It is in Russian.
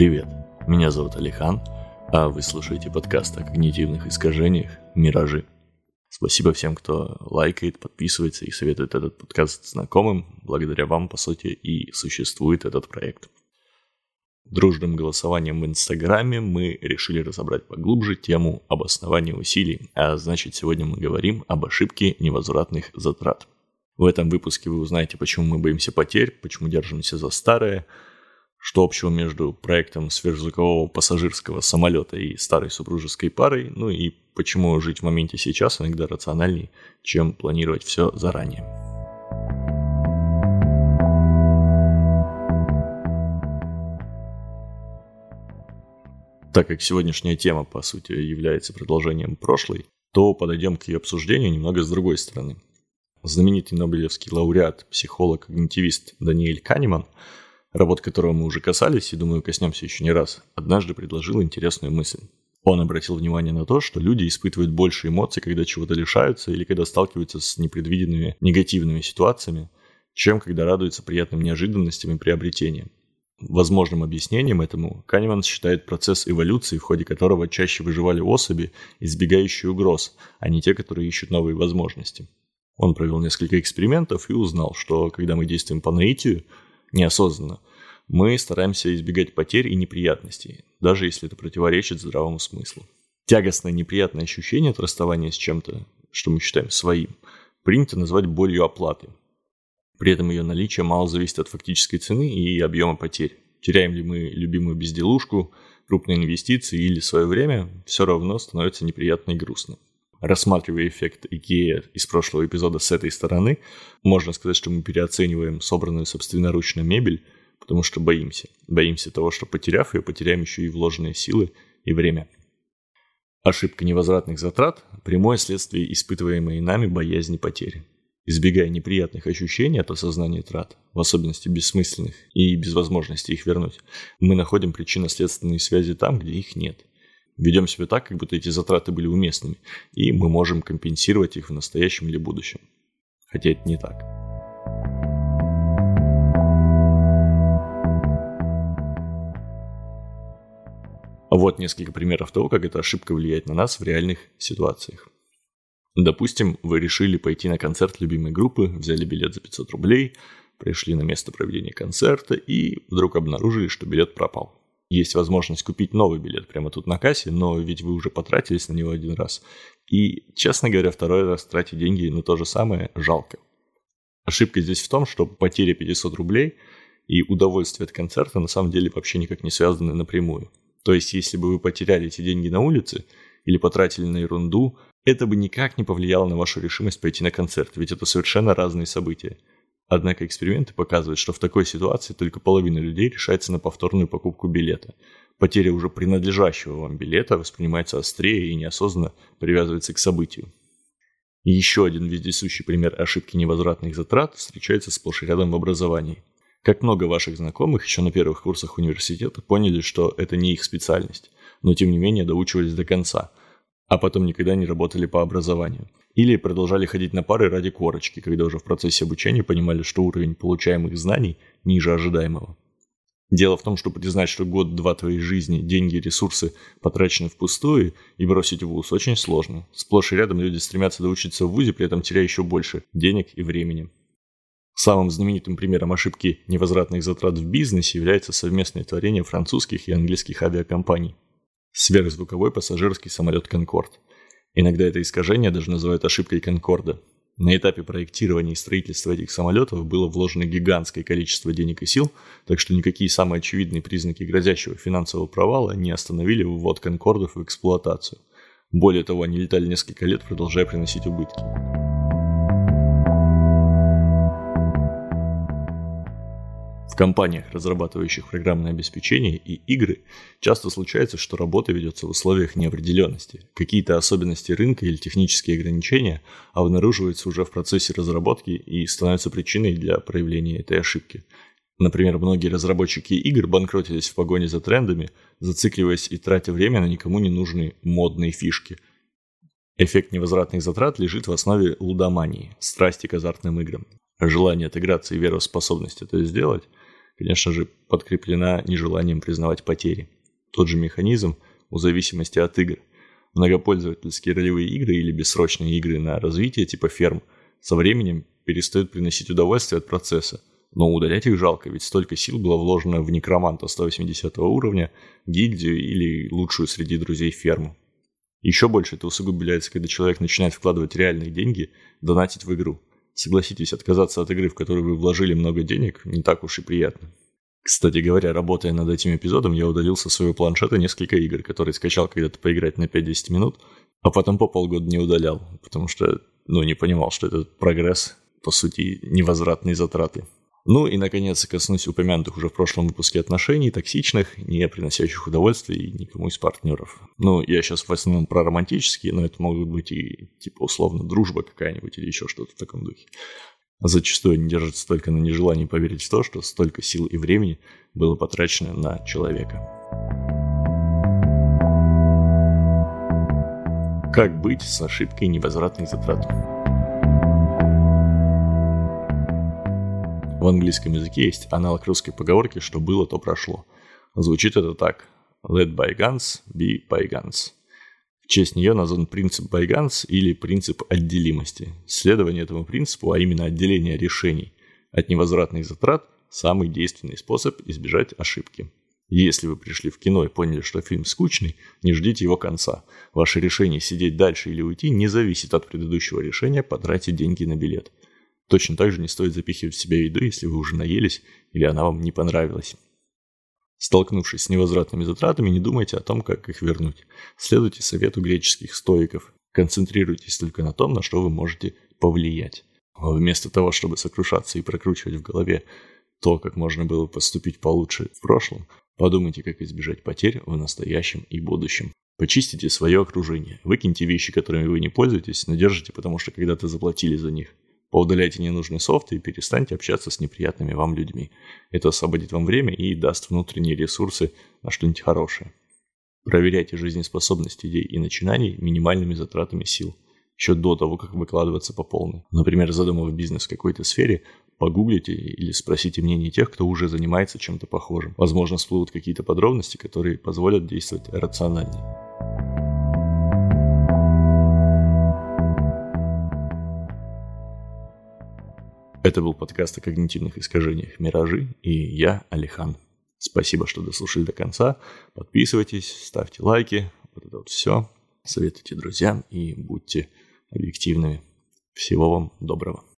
Привет, меня зовут Алихан, а вы слушаете подкаст о когнитивных искажениях «Миражи». Спасибо всем, кто лайкает, подписывается и советует этот подкаст знакомым. Благодаря вам, по сути, и существует этот проект. Дружным голосованием в Инстаграме мы решили разобрать поглубже тему обоснования усилий, а значит сегодня мы говорим об ошибке невозвратных затрат. В этом выпуске вы узнаете, почему мы боимся потерь, почему держимся за старое, что общего между проектом сверхзвукового пассажирского самолета и старой супружеской парой, ну и почему жить в моменте сейчас иногда рациональнее, чем планировать все заранее. Так как сегодняшняя тема, по сути, является продолжением прошлой, то подойдем к ее обсуждению немного с другой стороны. Знаменитый нобелевский лауреат, психолог, когнитивист Даниэль Канеман – работ которого мы уже касались и, думаю, коснемся еще не раз, однажды предложил интересную мысль. Он обратил внимание на то, что люди испытывают больше эмоций, когда чего-то лишаются или когда сталкиваются с непредвиденными негативными ситуациями, чем когда радуются приятным неожиданностям и приобретениям. Возможным объяснением этому Канеман считает процесс эволюции, в ходе которого чаще выживали особи, избегающие угроз, а не те, которые ищут новые возможности. Он провел несколько экспериментов и узнал, что когда мы действуем по наитию, неосознанно, мы стараемся избегать потерь и неприятностей, даже если это противоречит здравому смыслу. Тягостное неприятное ощущение от расставания с чем-то, что мы считаем своим, принято назвать болью оплаты. При этом ее наличие мало зависит от фактической цены и объема потерь. Теряем ли мы любимую безделушку, крупные инвестиции или свое время, все равно становится неприятно и грустно рассматривая эффект IKEA из прошлого эпизода с этой стороны, можно сказать, что мы переоцениваем собранную собственноручно мебель, потому что боимся. Боимся того, что потеряв ее, потеряем еще и вложенные силы и время. Ошибка невозвратных затрат – прямое следствие испытываемой нами боязни потери. Избегая неприятных ощущений от осознания трат, в особенности бессмысленных и без возможности их вернуть, мы находим причинно-следственные связи там, где их нет – ведем себя так, как будто эти затраты были уместными, и мы можем компенсировать их в настоящем или будущем. Хотя это не так. Вот несколько примеров того, как эта ошибка влияет на нас в реальных ситуациях. Допустим, вы решили пойти на концерт любимой группы, взяли билет за 500 рублей, пришли на место проведения концерта и вдруг обнаружили, что билет пропал есть возможность купить новый билет прямо тут на кассе, но ведь вы уже потратились на него один раз. И, честно говоря, второй раз тратить деньги на то же самое жалко. Ошибка здесь в том, что потеря 500 рублей и удовольствие от концерта на самом деле вообще никак не связаны напрямую. То есть, если бы вы потеряли эти деньги на улице или потратили на ерунду, это бы никак не повлияло на вашу решимость пойти на концерт, ведь это совершенно разные события. Однако эксперименты показывают, что в такой ситуации только половина людей решается на повторную покупку билета. Потеря уже принадлежащего вам билета воспринимается острее и неосознанно привязывается к событию. И еще один вездесущий пример ошибки невозвратных затрат встречается сплошь рядом в образовании. Как много ваших знакомых еще на первых курсах университета поняли, что это не их специальность, но тем не менее доучивались до конца, а потом никогда не работали по образованию. Или продолжали ходить на пары ради корочки, когда уже в процессе обучения понимали, что уровень получаемых знаний ниже ожидаемого. Дело в том, что признать, что год-два твоей жизни, деньги и ресурсы потрачены впустую и бросить ВУЗ очень сложно. Сплошь и рядом люди стремятся доучиться в ВУЗе, при этом теряя еще больше денег и времени. Самым знаменитым примером ошибки невозвратных затрат в бизнесе является совместное творение французских и английских авиакомпаний. Сверхзвуковой пассажирский самолет «Конкорд». Иногда это искажение даже называют ошибкой Конкорда. На этапе проектирования и строительства этих самолетов было вложено гигантское количество денег и сил, так что никакие самые очевидные признаки грозящего финансового провала не остановили ввод Конкордов в эксплуатацию. Более того, они летали несколько лет, продолжая приносить убытки. Компаниях, разрабатывающих программное обеспечение и игры, часто случается, что работа ведется в условиях неопределенности. Какие-то особенности рынка или технические ограничения обнаруживаются уже в процессе разработки и становятся причиной для проявления этой ошибки. Например, многие разработчики игр банкротились в погоне за трендами, зацикливаясь и тратя время на никому не нужные модные фишки. Эффект невозвратных затрат лежит в основе лудомании, страсти к азартным играм. Желание отыграться и вера в способность это сделать конечно же, подкреплена нежеланием признавать потери. Тот же механизм у зависимости от игр. Многопользовательские ролевые игры или бессрочные игры на развитие типа ферм со временем перестают приносить удовольствие от процесса, но удалять их жалко, ведь столько сил было вложено в некроманта 180 уровня, гильдию или лучшую среди друзей ферму. Еще больше это усугубляется, когда человек начинает вкладывать реальные деньги, донатить в игру. Согласитесь, отказаться от игры, в которую вы вложили много денег, не так уж и приятно. Кстати говоря, работая над этим эпизодом, я удалил со своего планшета несколько игр, которые скачал когда-то поиграть на 5-10 минут, а потом по полгода не удалял, потому что, ну, не понимал, что этот прогресс, по сути, невозвратные затраты. Ну и, наконец, коснусь упомянутых уже в прошлом выпуске отношений, токсичных, не приносящих удовольствия никому из партнеров. Ну, я сейчас в основном про романтические, но это могут быть и, типа, условно, дружба какая-нибудь или еще что-то в таком духе. Зачастую они держатся только на нежелании поверить в то, что столько сил и времени было потрачено на человека. Как быть с ошибкой невозвратных затрат? Английском языке есть аналог русской поговорки «что было, то прошло». Звучит это так. Let bygones be bygones. В честь нее назван принцип bygones или принцип отделимости. Следование этому принципу, а именно отделение решений от невозвратных затрат – самый действенный способ избежать ошибки. Если вы пришли в кино и поняли, что фильм скучный, не ждите его конца. Ваше решение сидеть дальше или уйти не зависит от предыдущего решения потратить деньги на билет – Точно так же не стоит запихивать в себя еду, если вы уже наелись или она вам не понравилась. Столкнувшись с невозвратными затратами, не думайте о том, как их вернуть. Следуйте совету греческих стоиков. Концентрируйтесь только на том, на что вы можете повлиять. Вместо того, чтобы сокрушаться и прокручивать в голове то, как можно было поступить получше в прошлом, подумайте, как избежать потерь в настоящем и будущем. Почистите свое окружение. Выкиньте вещи, которыми вы не пользуетесь, но держите, потому что когда-то заплатили за них. Поудаляйте ненужный софт и перестаньте общаться с неприятными вам людьми. Это освободит вам время и даст внутренние ресурсы на что-нибудь хорошее. Проверяйте жизнеспособность идей и начинаний минимальными затратами сил. Еще до того, как выкладываться по полной. Например, задумав бизнес в какой-то сфере, погуглите или спросите мнение тех, кто уже занимается чем-то похожим. Возможно, всплывут какие-то подробности, которые позволят действовать рациональнее. Это был подкаст о когнитивных искажениях «Миражи» и я, Алихан. Спасибо, что дослушали до конца. Подписывайтесь, ставьте лайки, вот это вот все. Советуйте друзьям и будьте объективными. Всего вам доброго.